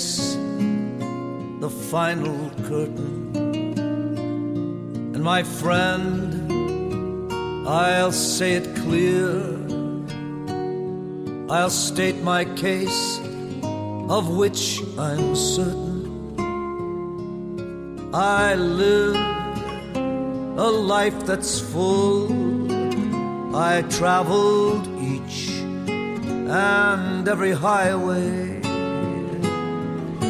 face the final curtain. And my friend, I'll say it clear. I'll state my case, of which I'm certain. I live a life that's full. I traveled each and every highway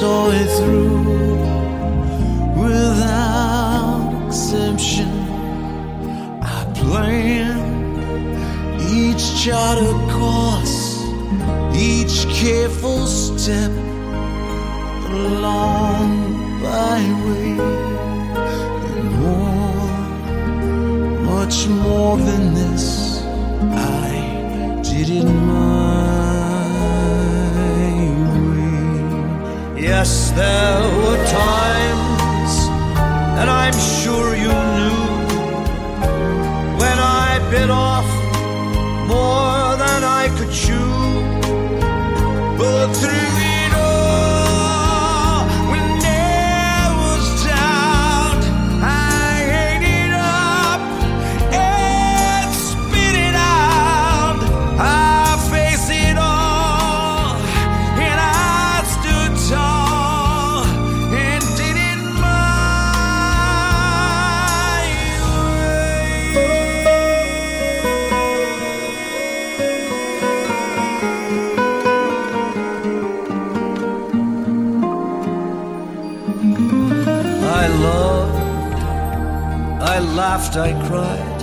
saw it through without exemption. I planned each charted course, each careful step along byway, and more, much more than this, Yes, there were times, and I'm sure I cried.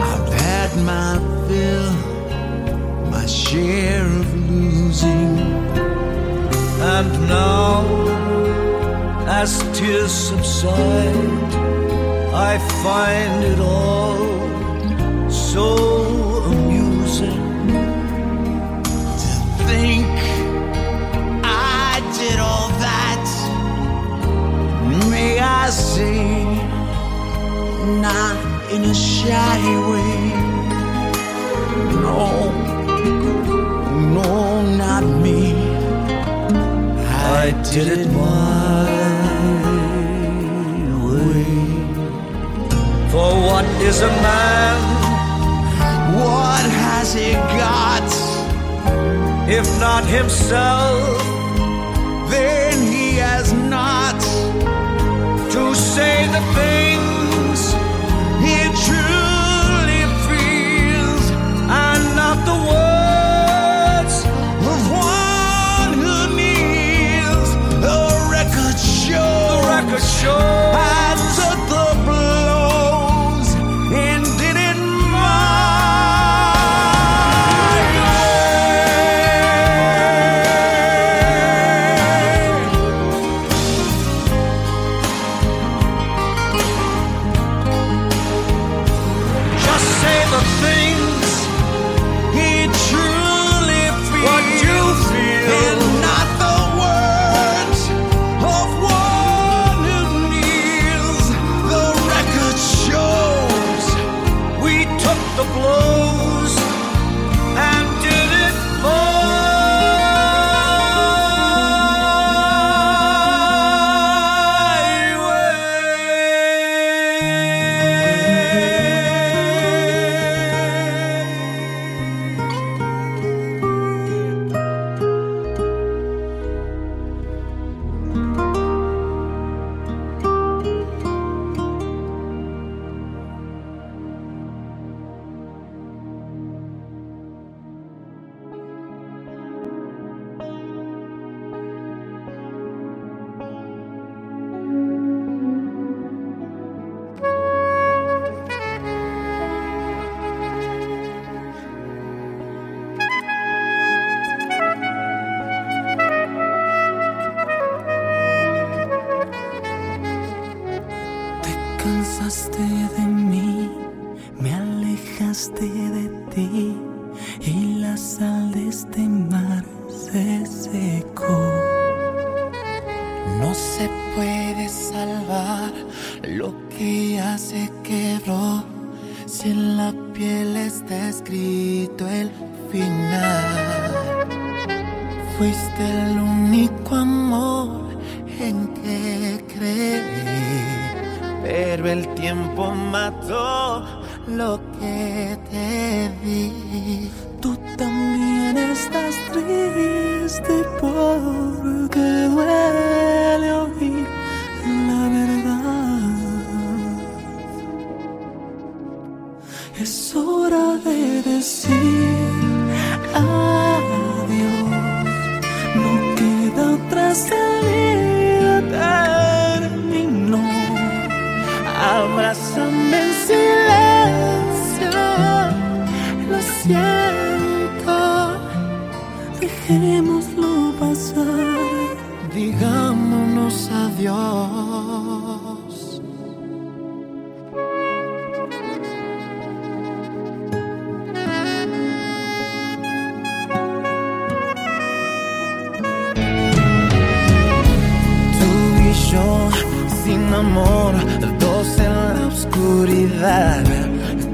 I've had my fill, my share of losing. And now, as tears subside, I find it all so shy way. No, no, not me. I did it my way. For what is a man What has he got? if not himself? Then he has not To say the things the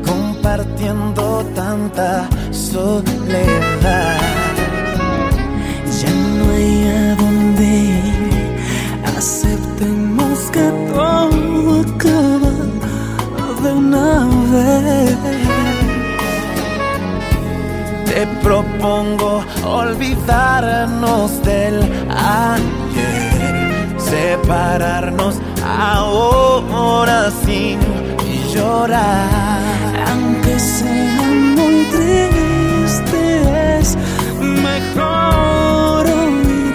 compartiendo tanta soledad. Ya no hay a dónde ir, aceptemos que todo acaba de una vez. Te propongo olvidarnos del ayer, separarnos ahora sin llorar. Aunque sea muy triste, es mejor oír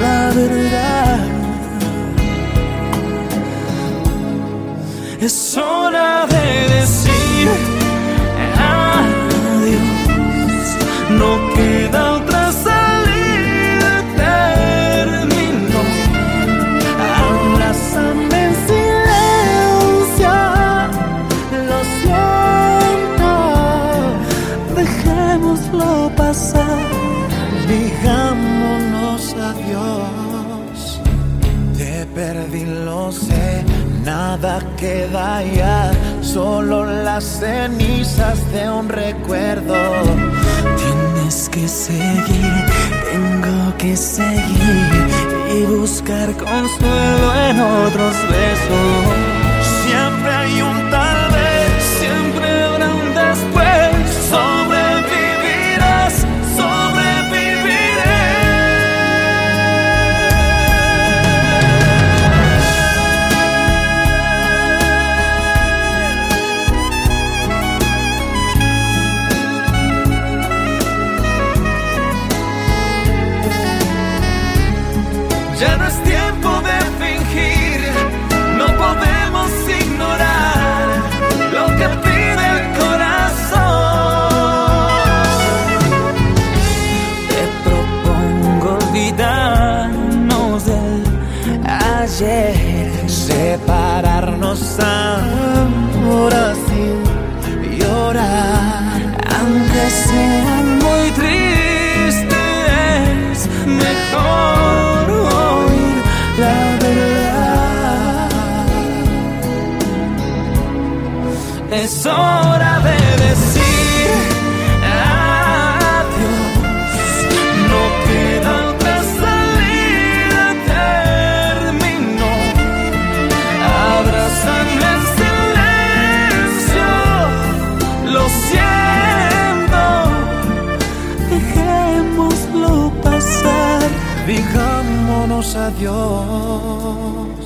la verdad. Es hora de decir adiós. No queda queda ya, solo las cenizas de un recuerdo. Tienes que seguir, tengo que seguir y buscar consuelo en otros besos. Siempre hay Es hora de decir adiós. No queda otra salida, terminó. Abrázame en silencio, lo siento. Dejémoslo pasar, digámonos adiós.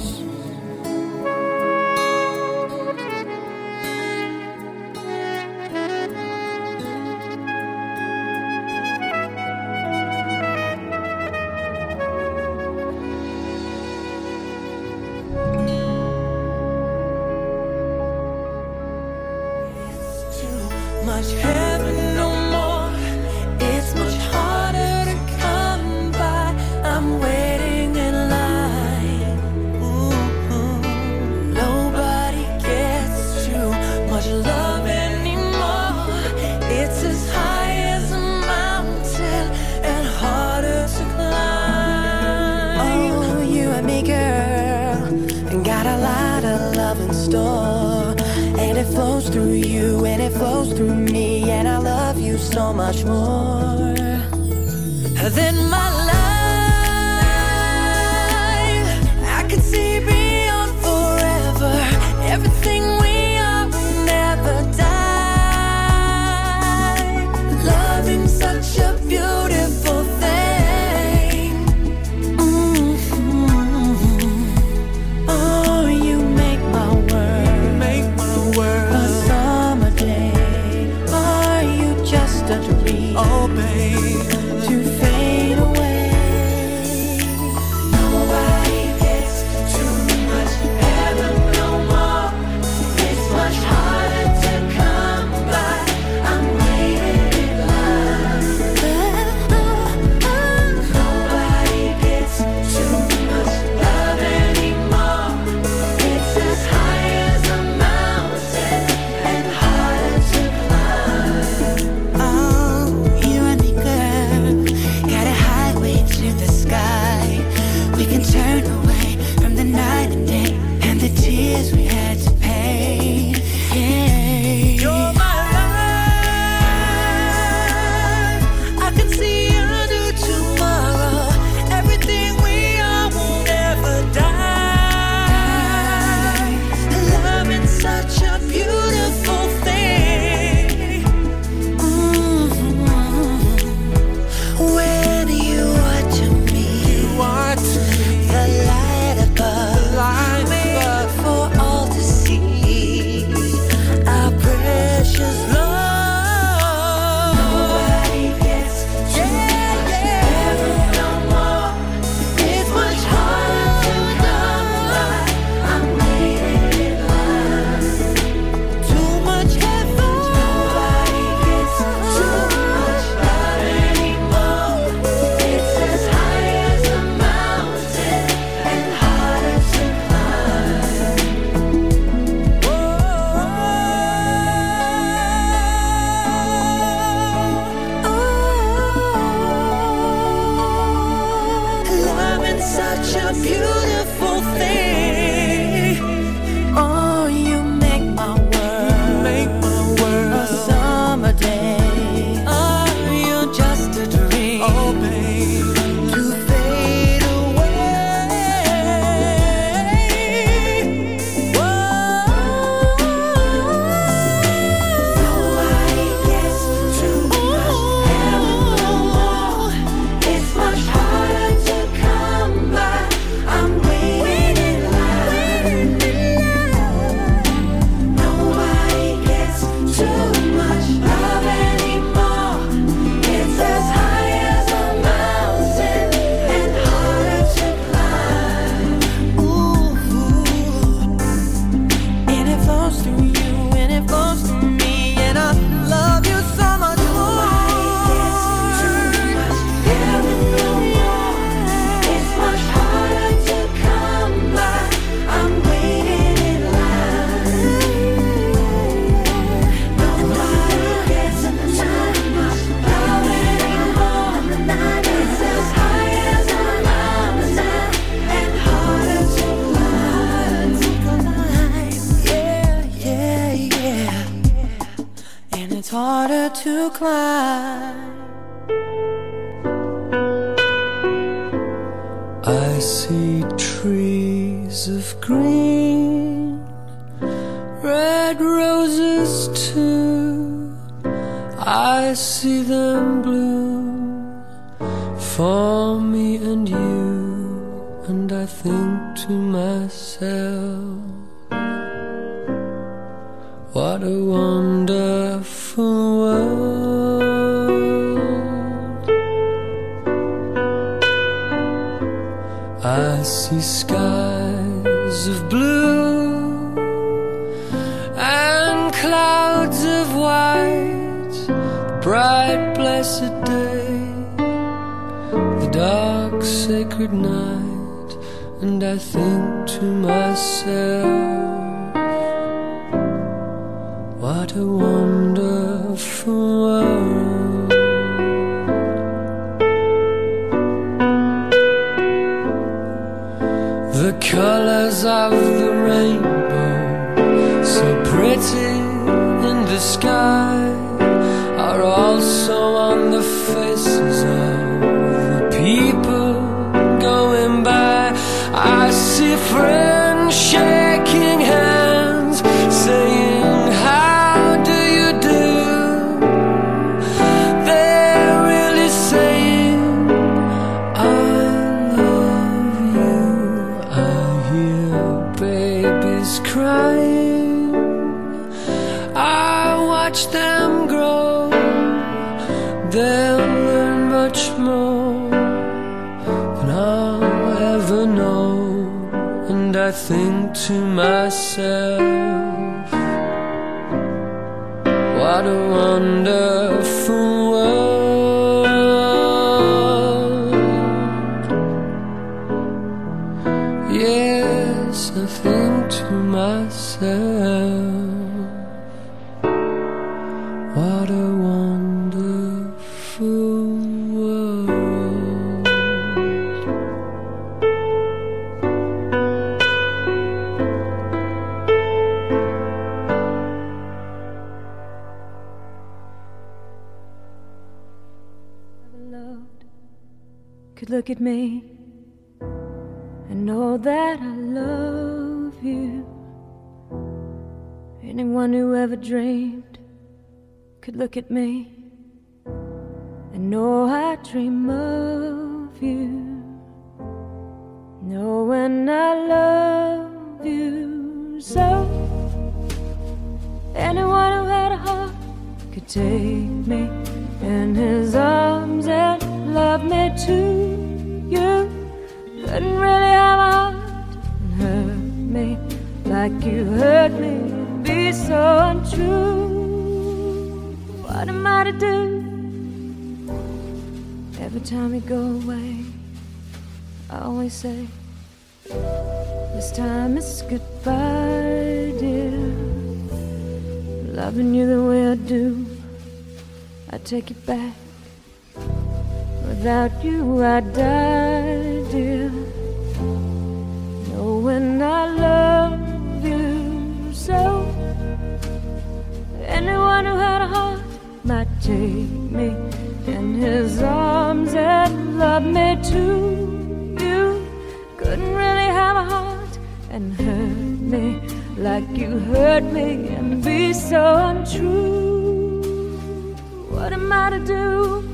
I think to myself, what a wonderful look at me and know that I love you. Anyone who ever dreamed could look at me and know I dream of you. Knowing I love you so. Anyone who had a heart could take me in his arms and love me too. You couldn't really have hurt me like you hurt me be so untrue. What am I to do? Every time you go away, I always say, This time it's goodbye, dear. Loving you the way I do, I take it back. Without you, I die, dear. Knowing I love you so. Anyone who had a heart might take me in his arms and love me too. You couldn't really have a heart and hurt me like you hurt me and be so untrue. What am I to do?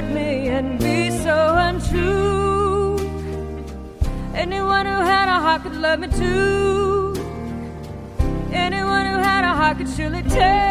Hurt me and be so untrue. Anyone who had a heart could love me too. Anyone who had a heart could surely take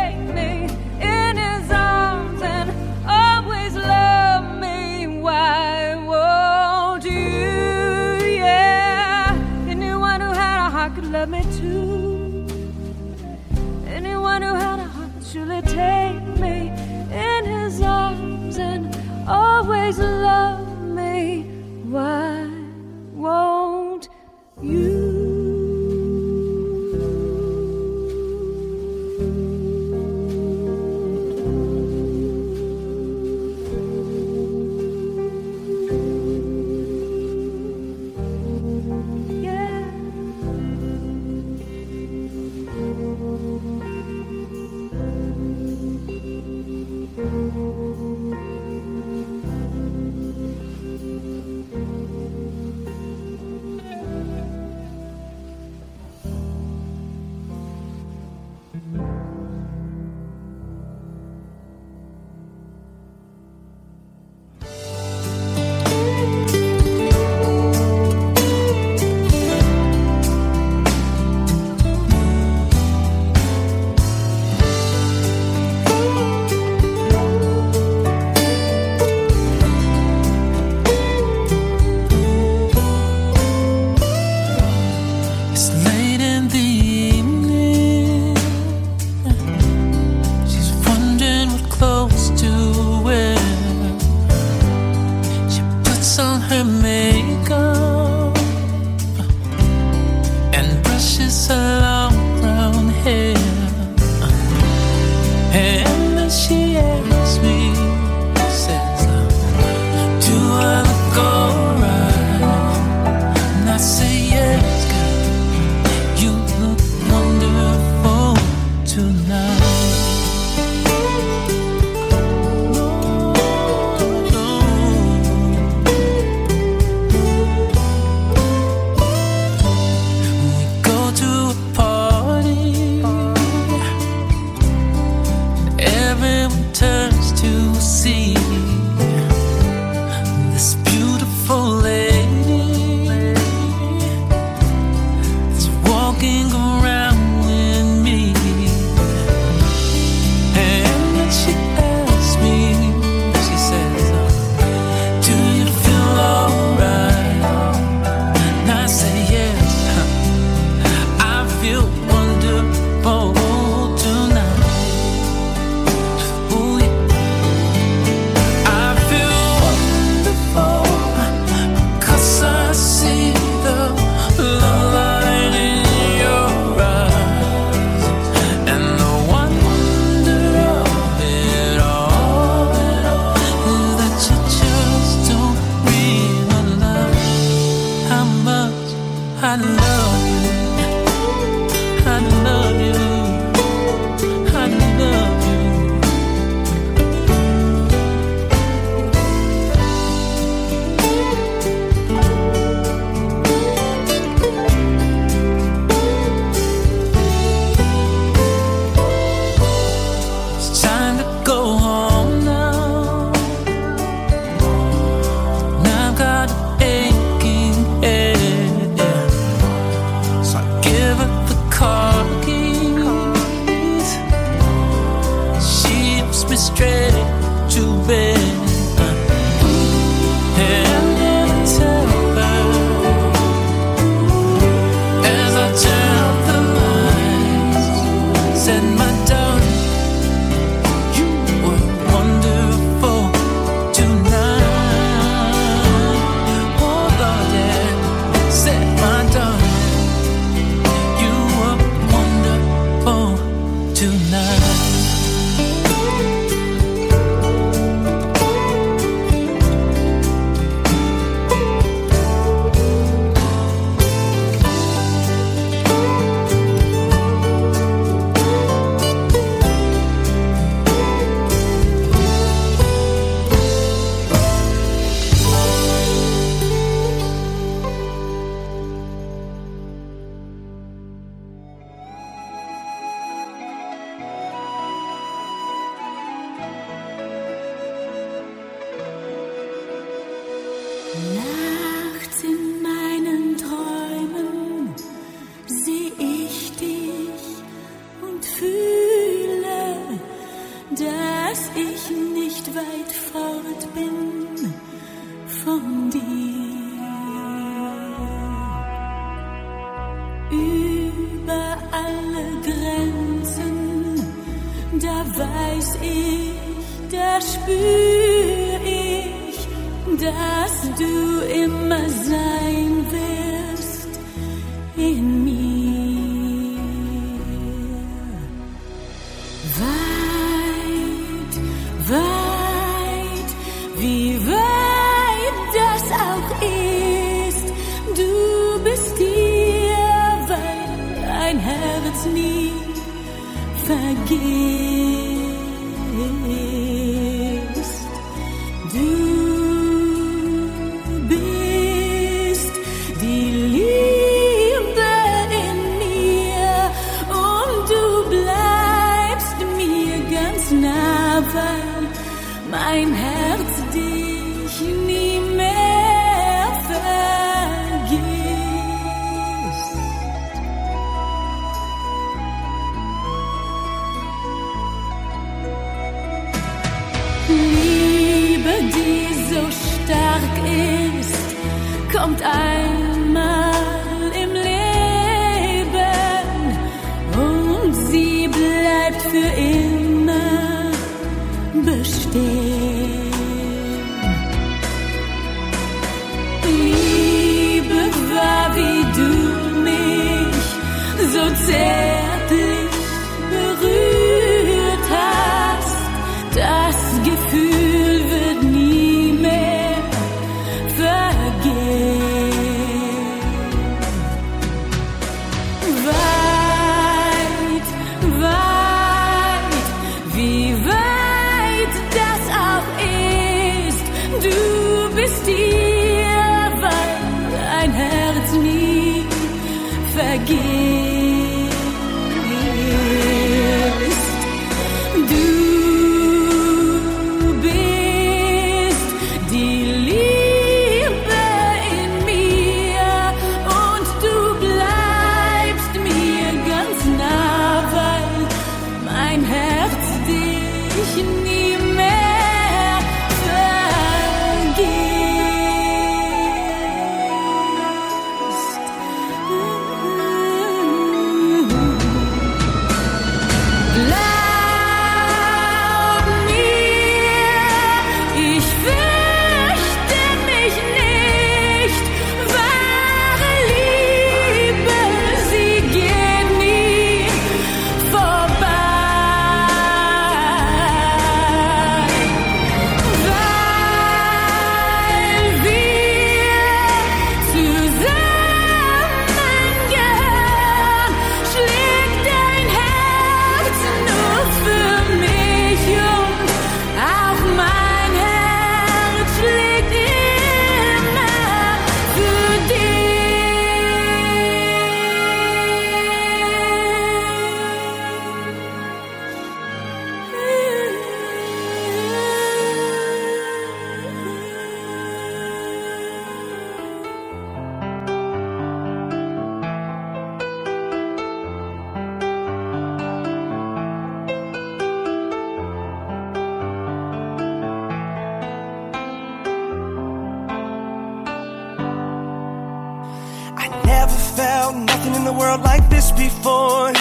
the world like this before.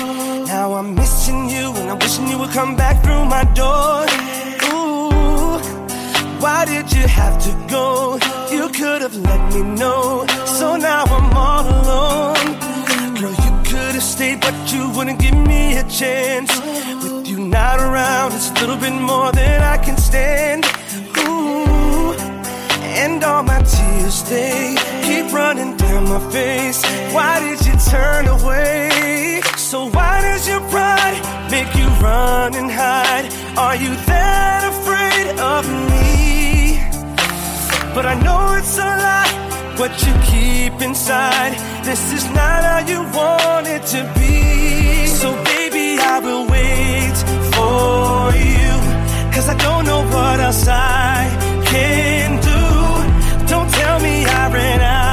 Now I'm missing you and I'm wishing you would come back through my door. Ooh, why did you have to go? You could have let me know. So now I'm all alone. Girl, you could have stayed, but you wouldn't give me a chance. With you not around, it's a little bit more than I can stand. Ooh, and all my tears they keep running down my face. Why did Turn away. So why does your pride make you run and hide? Are you that afraid of me? But I know it's a lie, what you keep inside. This is not how you want it to be. So baby, I will wait for you. Cause I don't know what else I can do. Don't tell me I ran out.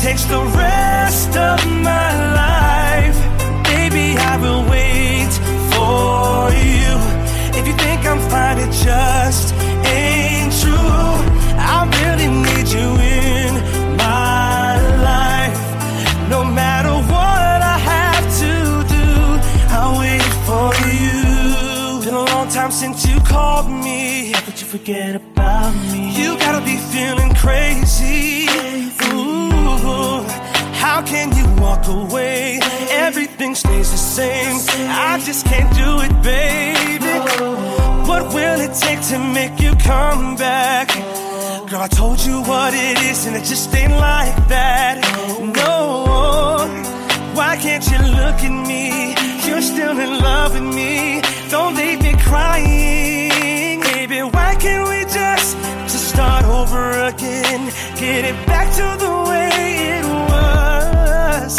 takes the rest of my life, baby, I will wait for you. If you think I'm fine, it just ain't true. I really need you in my life, no matter what I have to do. I'll wait for you. Been a long time since you called me. How could you forget about me? You gotta be feeling crazy. Ooh. How can you walk away? Everything stays the same. I just can't do it, baby. What will it take to make you come back? Girl, I told you what it is, and it just ain't like that. No, why can't you look at me? You're still in love with me. Don't leave me crying, baby. Why can't we just? start over again. Get it back to the way it was.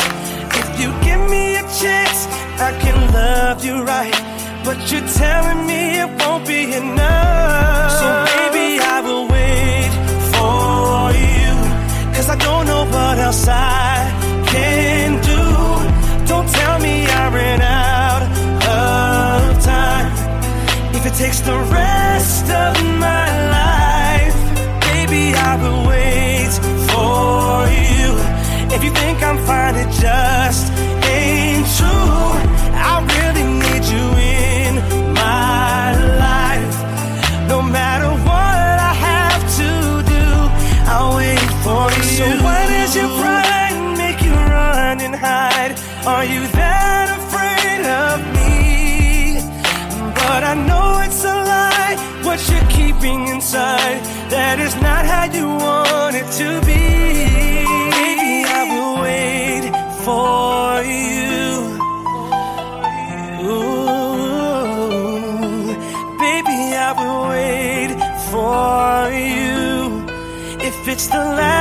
If you give me a chance, I can love you right. But you're telling me it won't be enough. So it's the last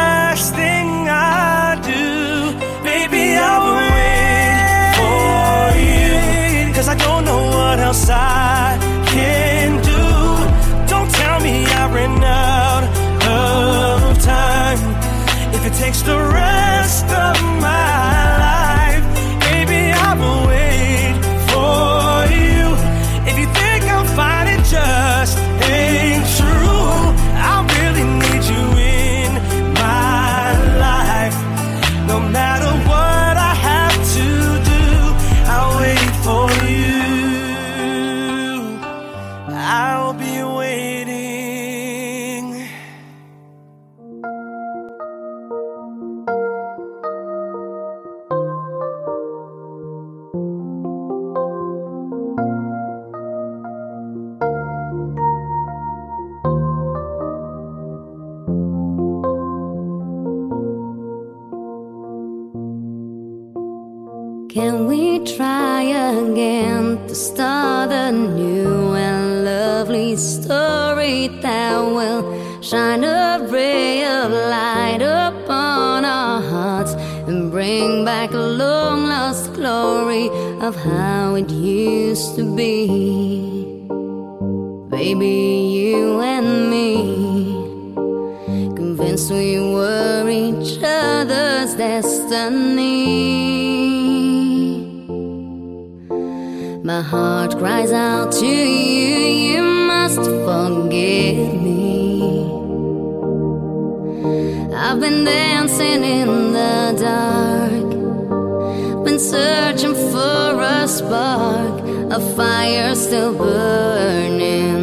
shine a ray of light upon our hearts and bring back a long lost glory of how it used to be. Baby, you and me, convinced we were each other's destiny. My heart cries out to you, you must forgive I've been dancing in the dark, been searching for a spark, a fire still burning.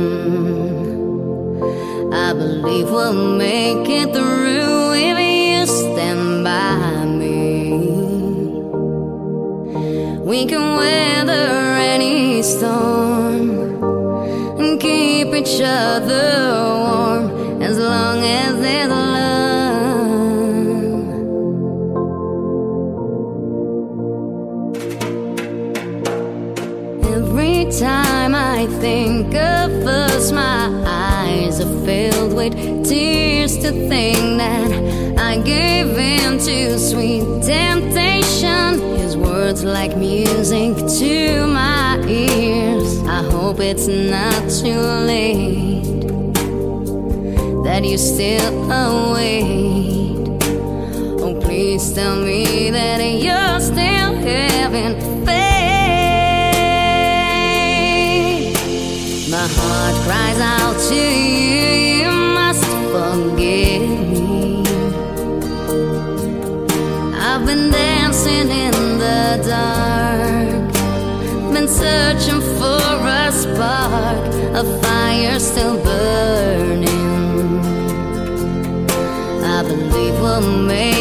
I believe we'll make it through if you stand by me. We can weather any storm and keep each other warm as long as tears to think that I gave in to sweet temptation. His words like music to my ears. I hope it's not too late that you still await. Oh, please tell me that you're still having faith. My heart cries out to you, you spark, a fire still burning. I believe we'll make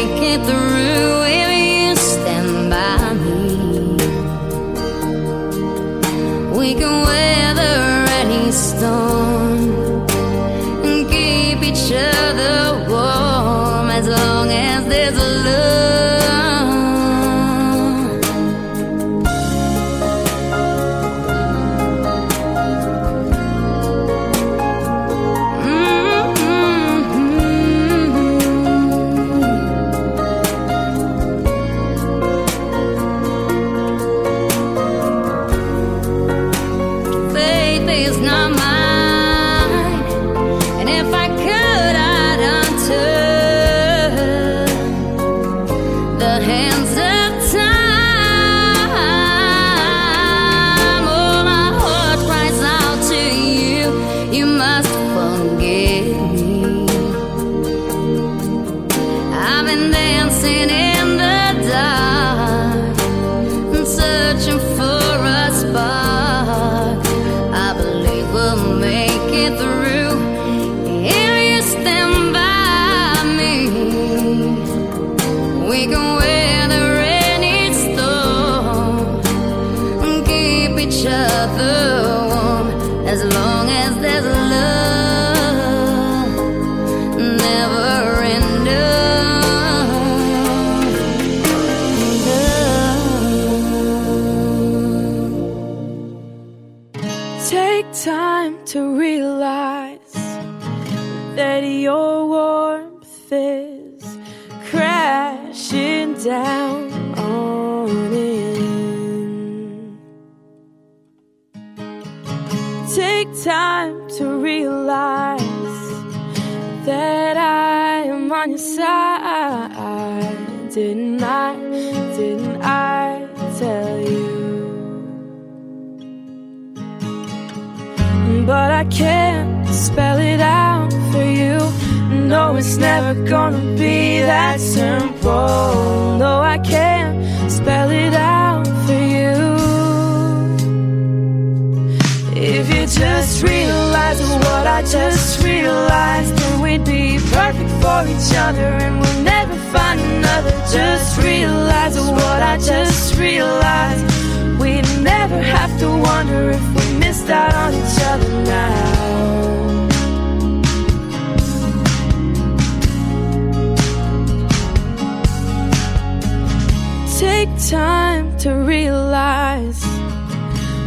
take time to realize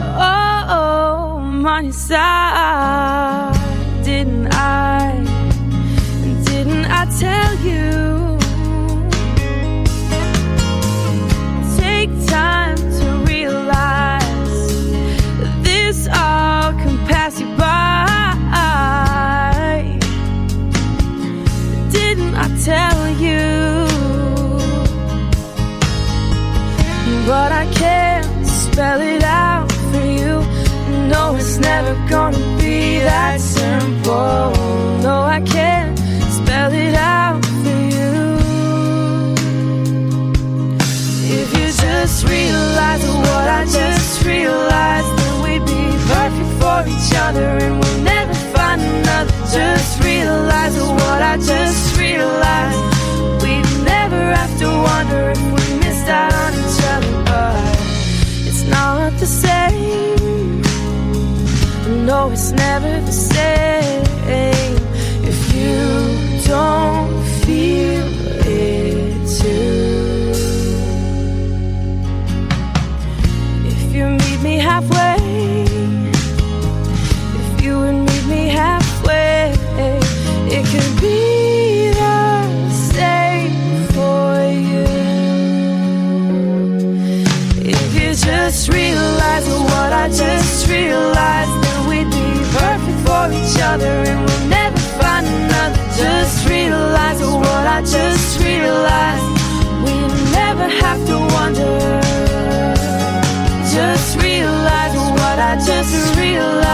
Oh, my side. Didn't I, didn't I tell you? spell it out for you. No, it's never gonna be that simple. No, I can't spell it out for you. If you just realize what I just realized, then we'd be perfect for each other. know it's never the same. If you don't for each other and we'll never find another. Just realize what I just realized. We never have to wonder. Just realize what I just realized.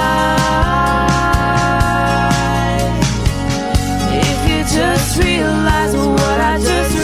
If you just realize what I just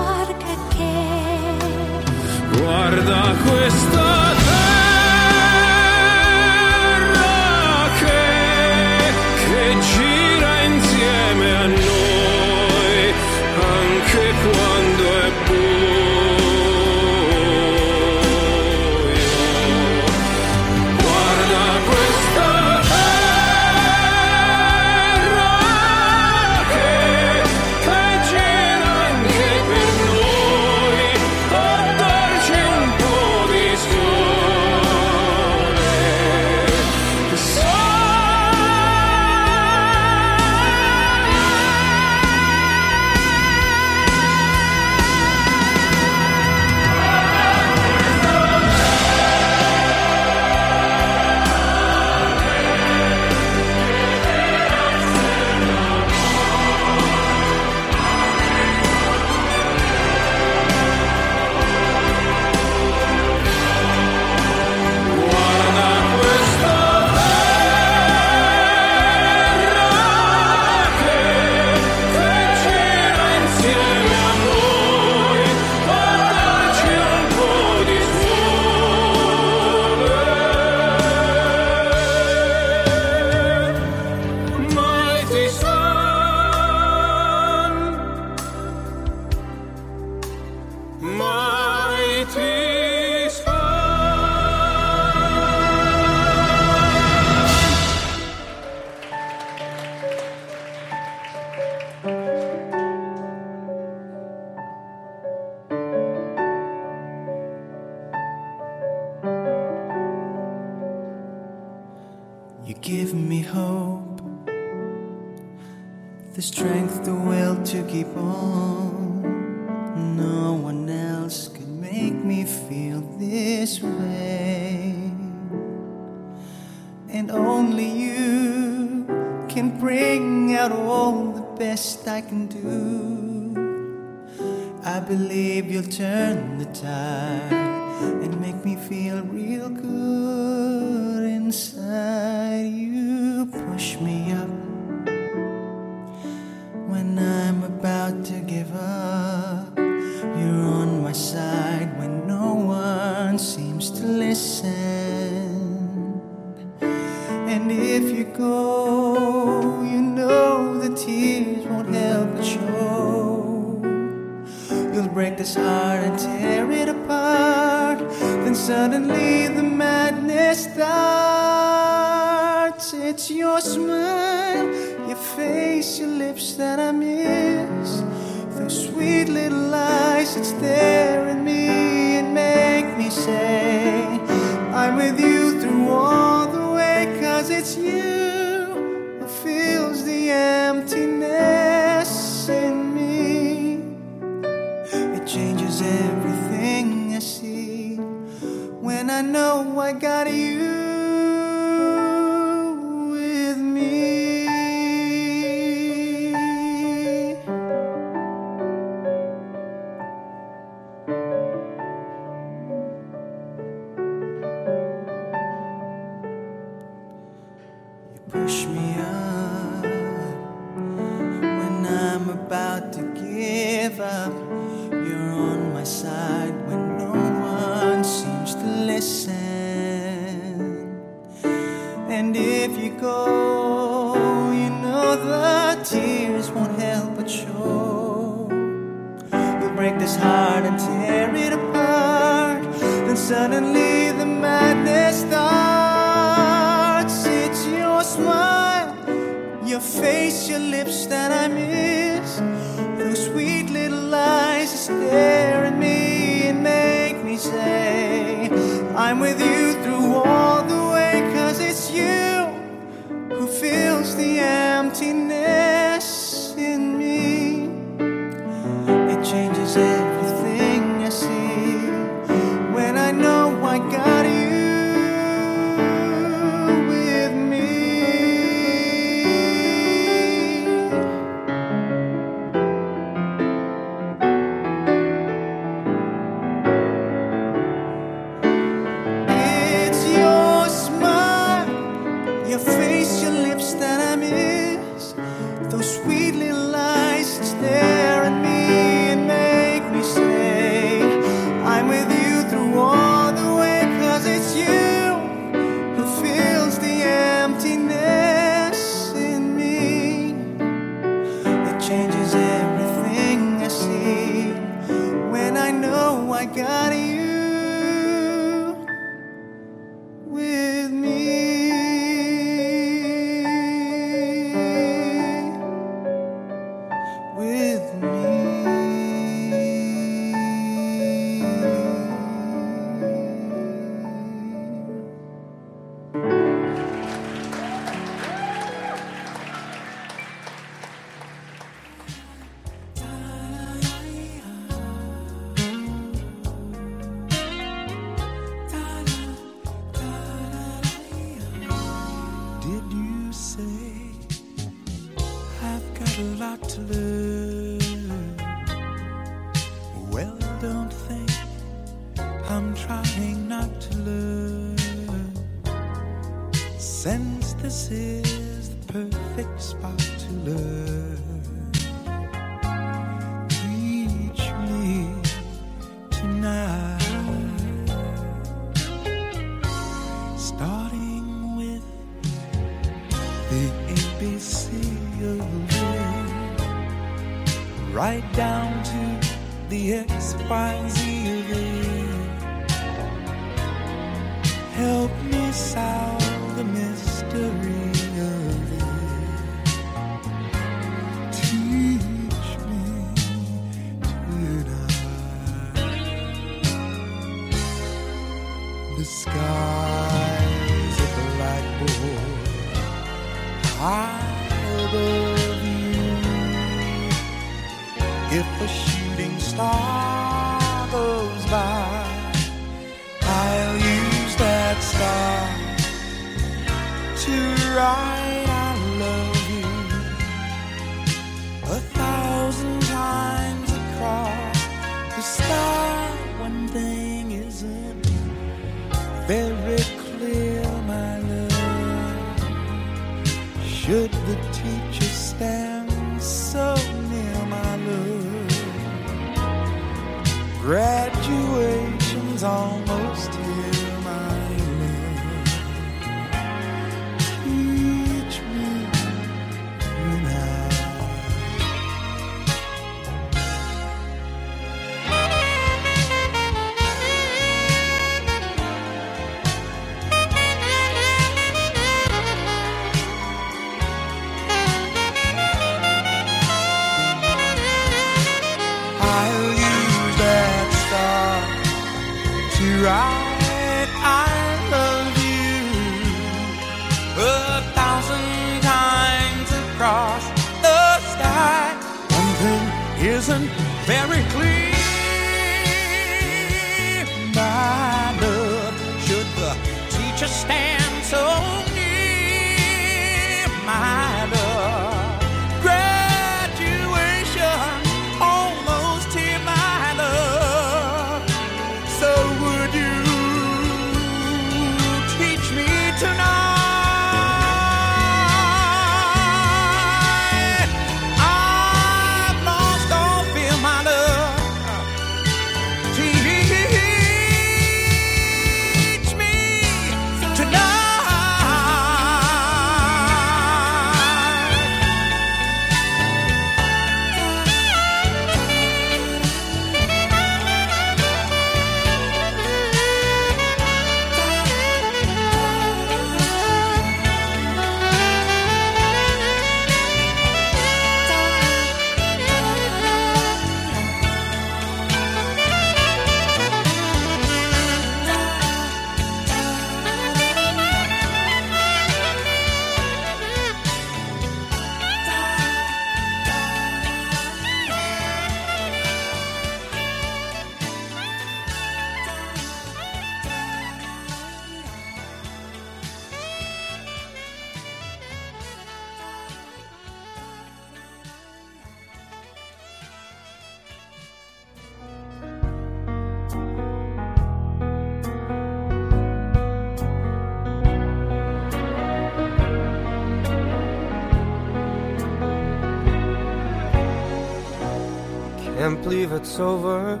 it's over.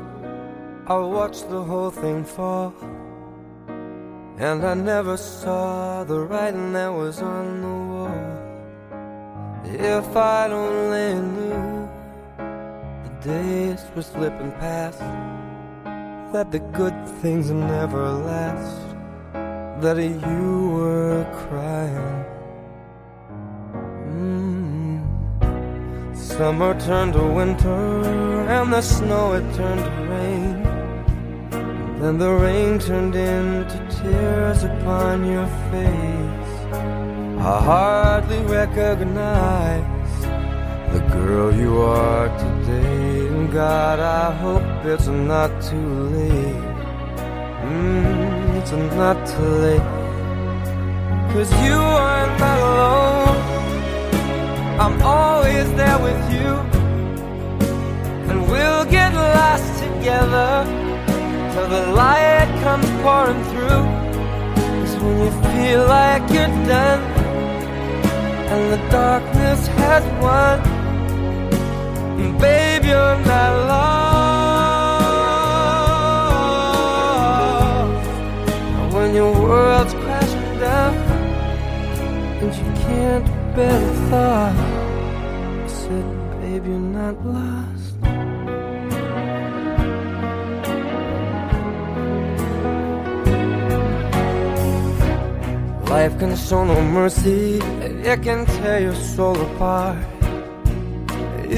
I'll watch the whole thing fall. And I never saw the writing that was on the wall. If I'd only knew the days were slipping past, that the good things never last, that you were crying. Mm. Summer turned to winter, and the snow it turned to rain. Then the rain turned into tears upon your face. I hardly recognize the girl you are today. And God, I hope it's not too late. Mm, it's not too late. Cause you are not alone. I'm always there with you. And we'll get lost together till the light comes pouring through. Cause when you feel like you're done and the darkness has won, and babe, you're not lost. When your world's crashing down and you can't bear the thought, babe, you're. Life can show no mercy, it can tear your soul apart.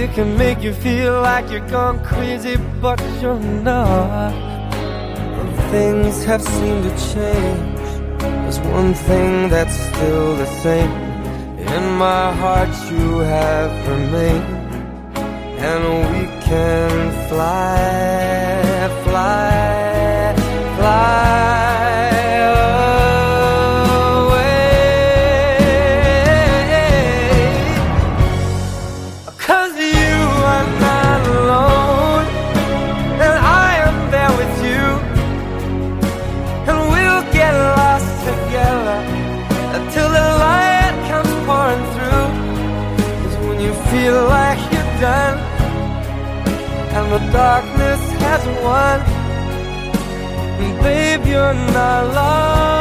It can make you feel like you're gone crazy, but you're not. Things have seemed to change. There's one thing that's still the same. In my heart, you have remained. And we can fly, fly, the darkness has won, babe, you're not lost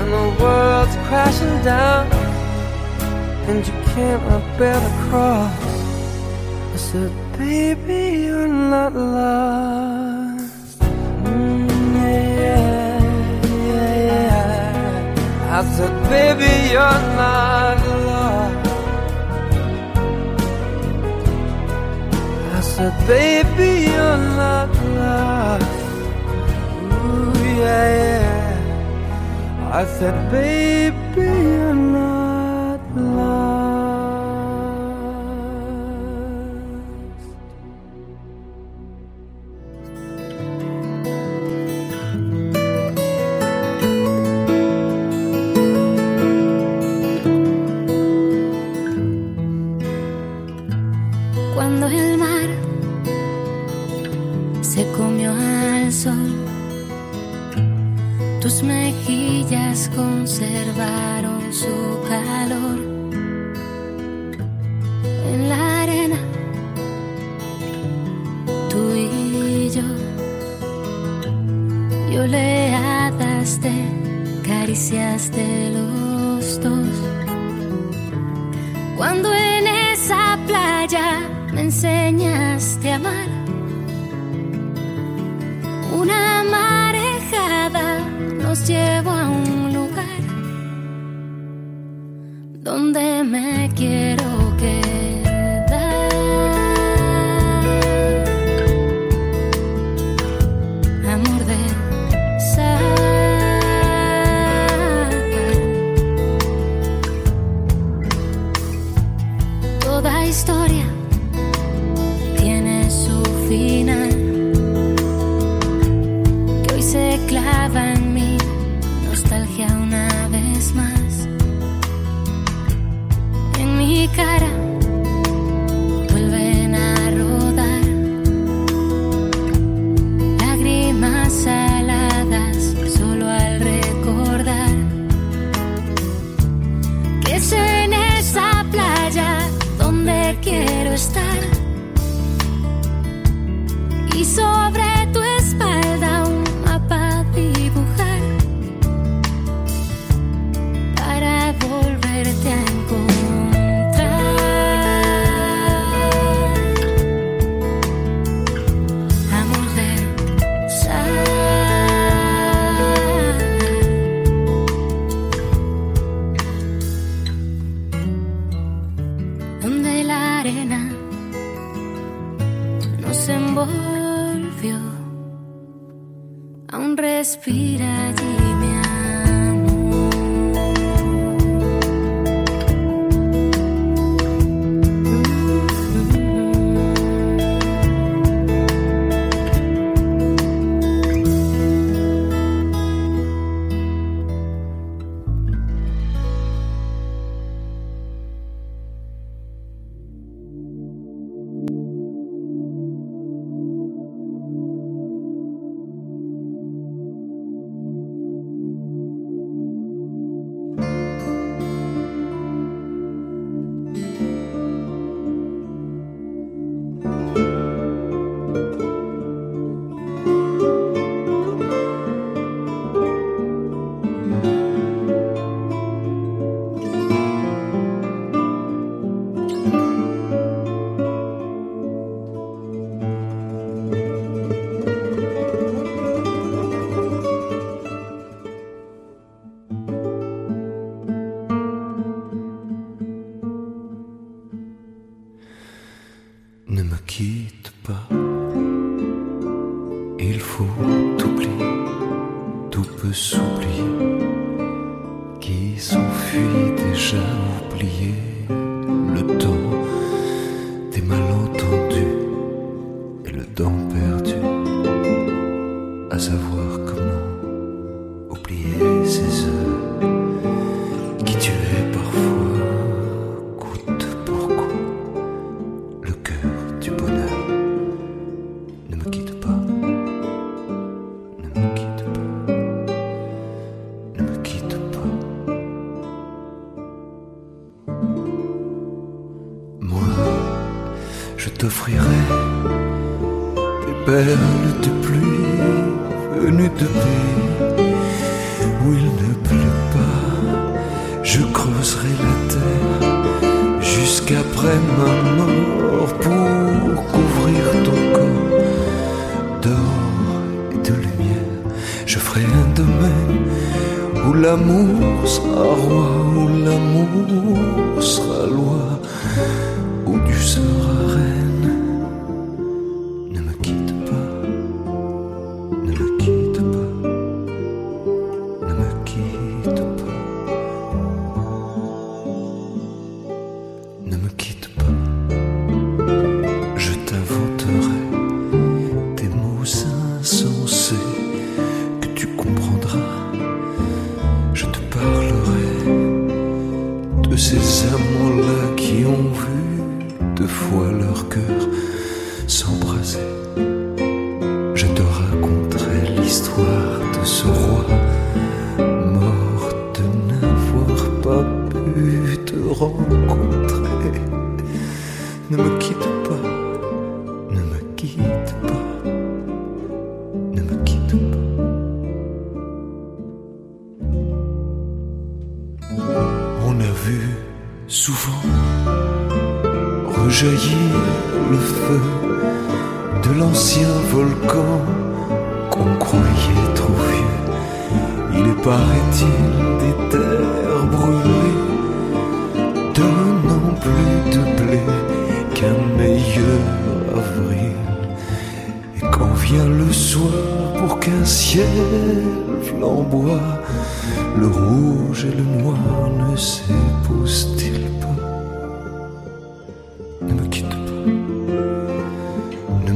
and the world's crashing down, and you can't bear the cross. I said, baby, you're not lost. Mm, yeah, yeah, yeah. I said, baby, you're not said, baby, you're not lost. Ooh, yeah, yeah. I said, baby,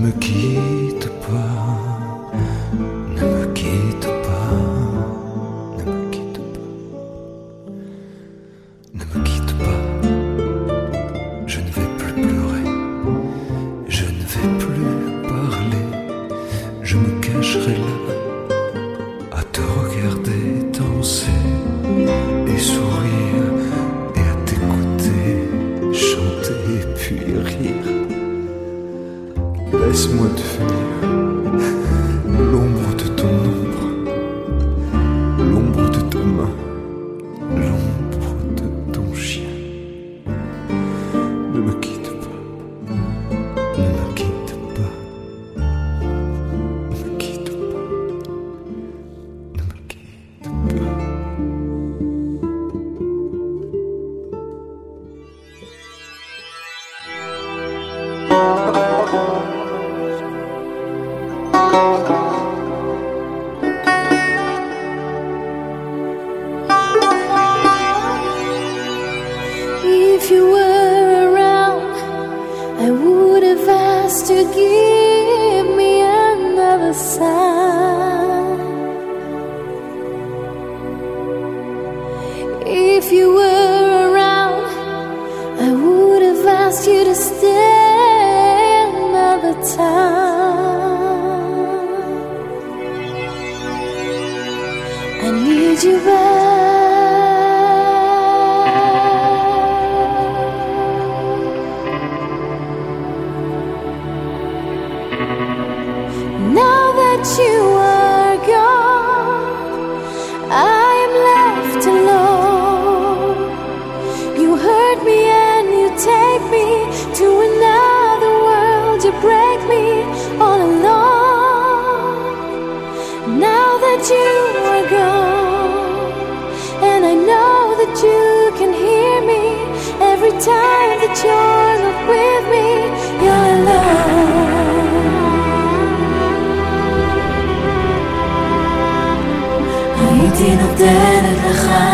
me quitte pas, נותנת לך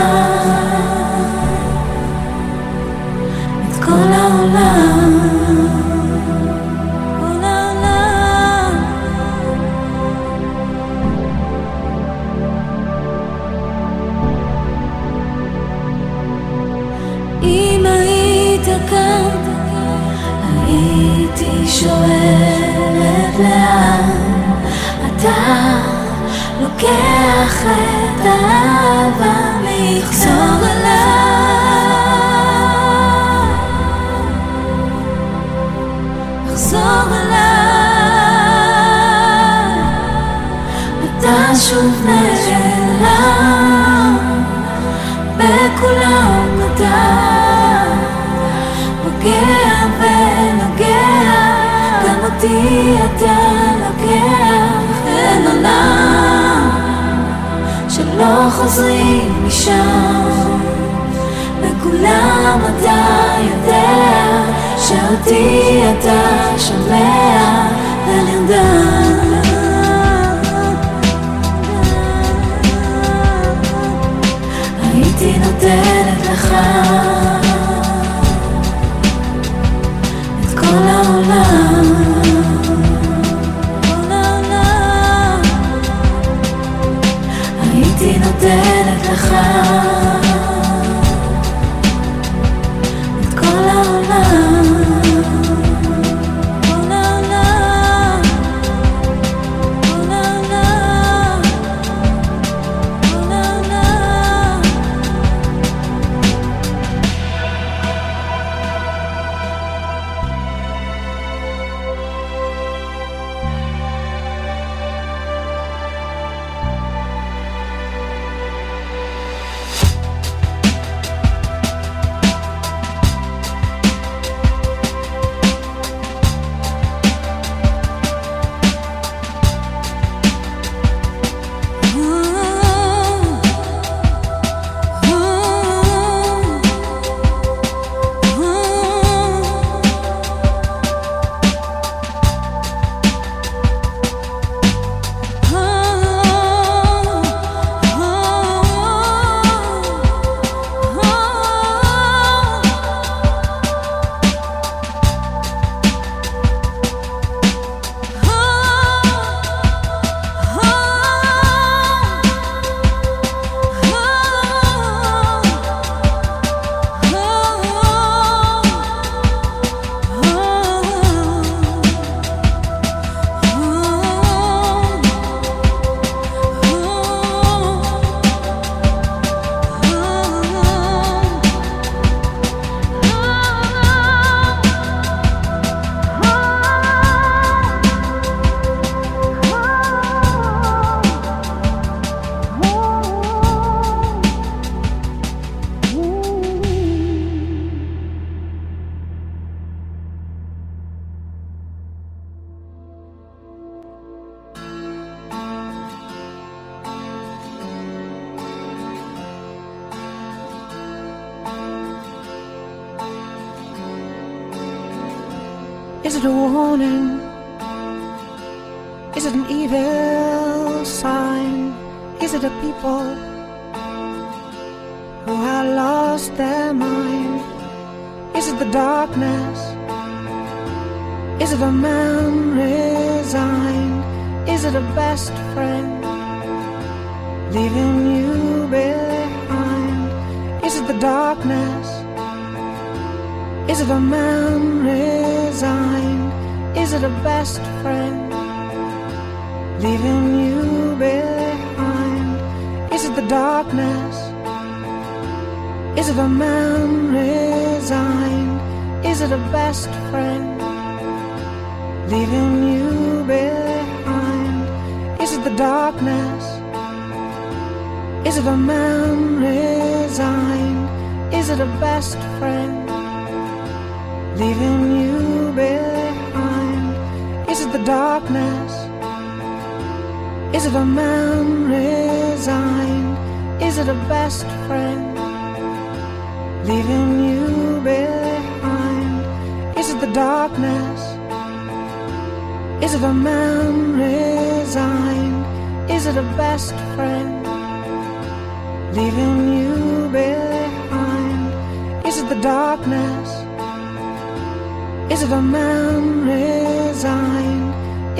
man resigned? Is it a best friend leaving you behind? Is it the darkness? Is it a man resigned? Is it a best friend leaving you behind? Is it the darkness? Is it a man resigned?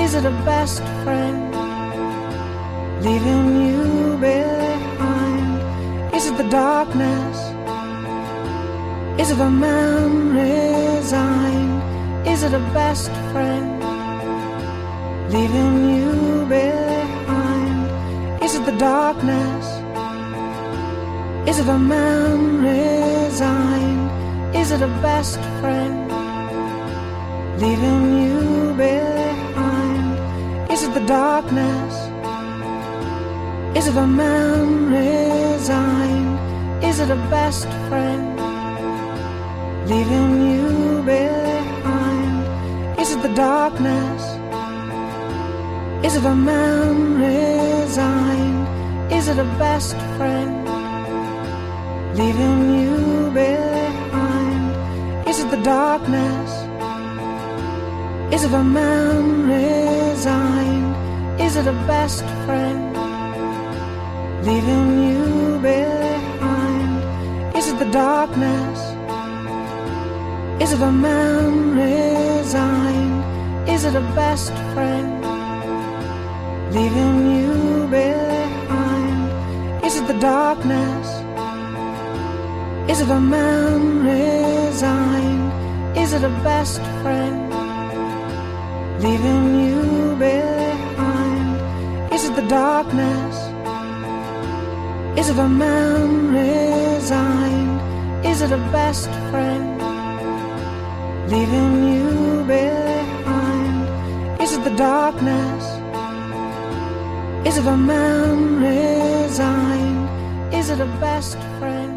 Is it a best friend? Leaving you behind? Is it the darkness? Is it a man resigned? Is it a best friend leaving you behind? Is it the darkness? Is it a man resigned? Is it a best friend leaving you behind? Is it the darkness? Is it a man resigned? Is it a best friend leaving you behind? Is it the darkness? Is it a man resigned? Is it a best friend leaving you behind? Is it the darkness? Is it a man resigned? Is it a best friend leaving you behind? Is it the darkness? Is it a man resigned? Is it a best friend leaving you behind? Is it the darkness? Is it a man resigned? Is it a best friend leaving you behind? Is it the darkness? Is it a man resigned? Is it a best friend leaving you behind? Is it the darkness? Is it a man resigned? Is it a best friend?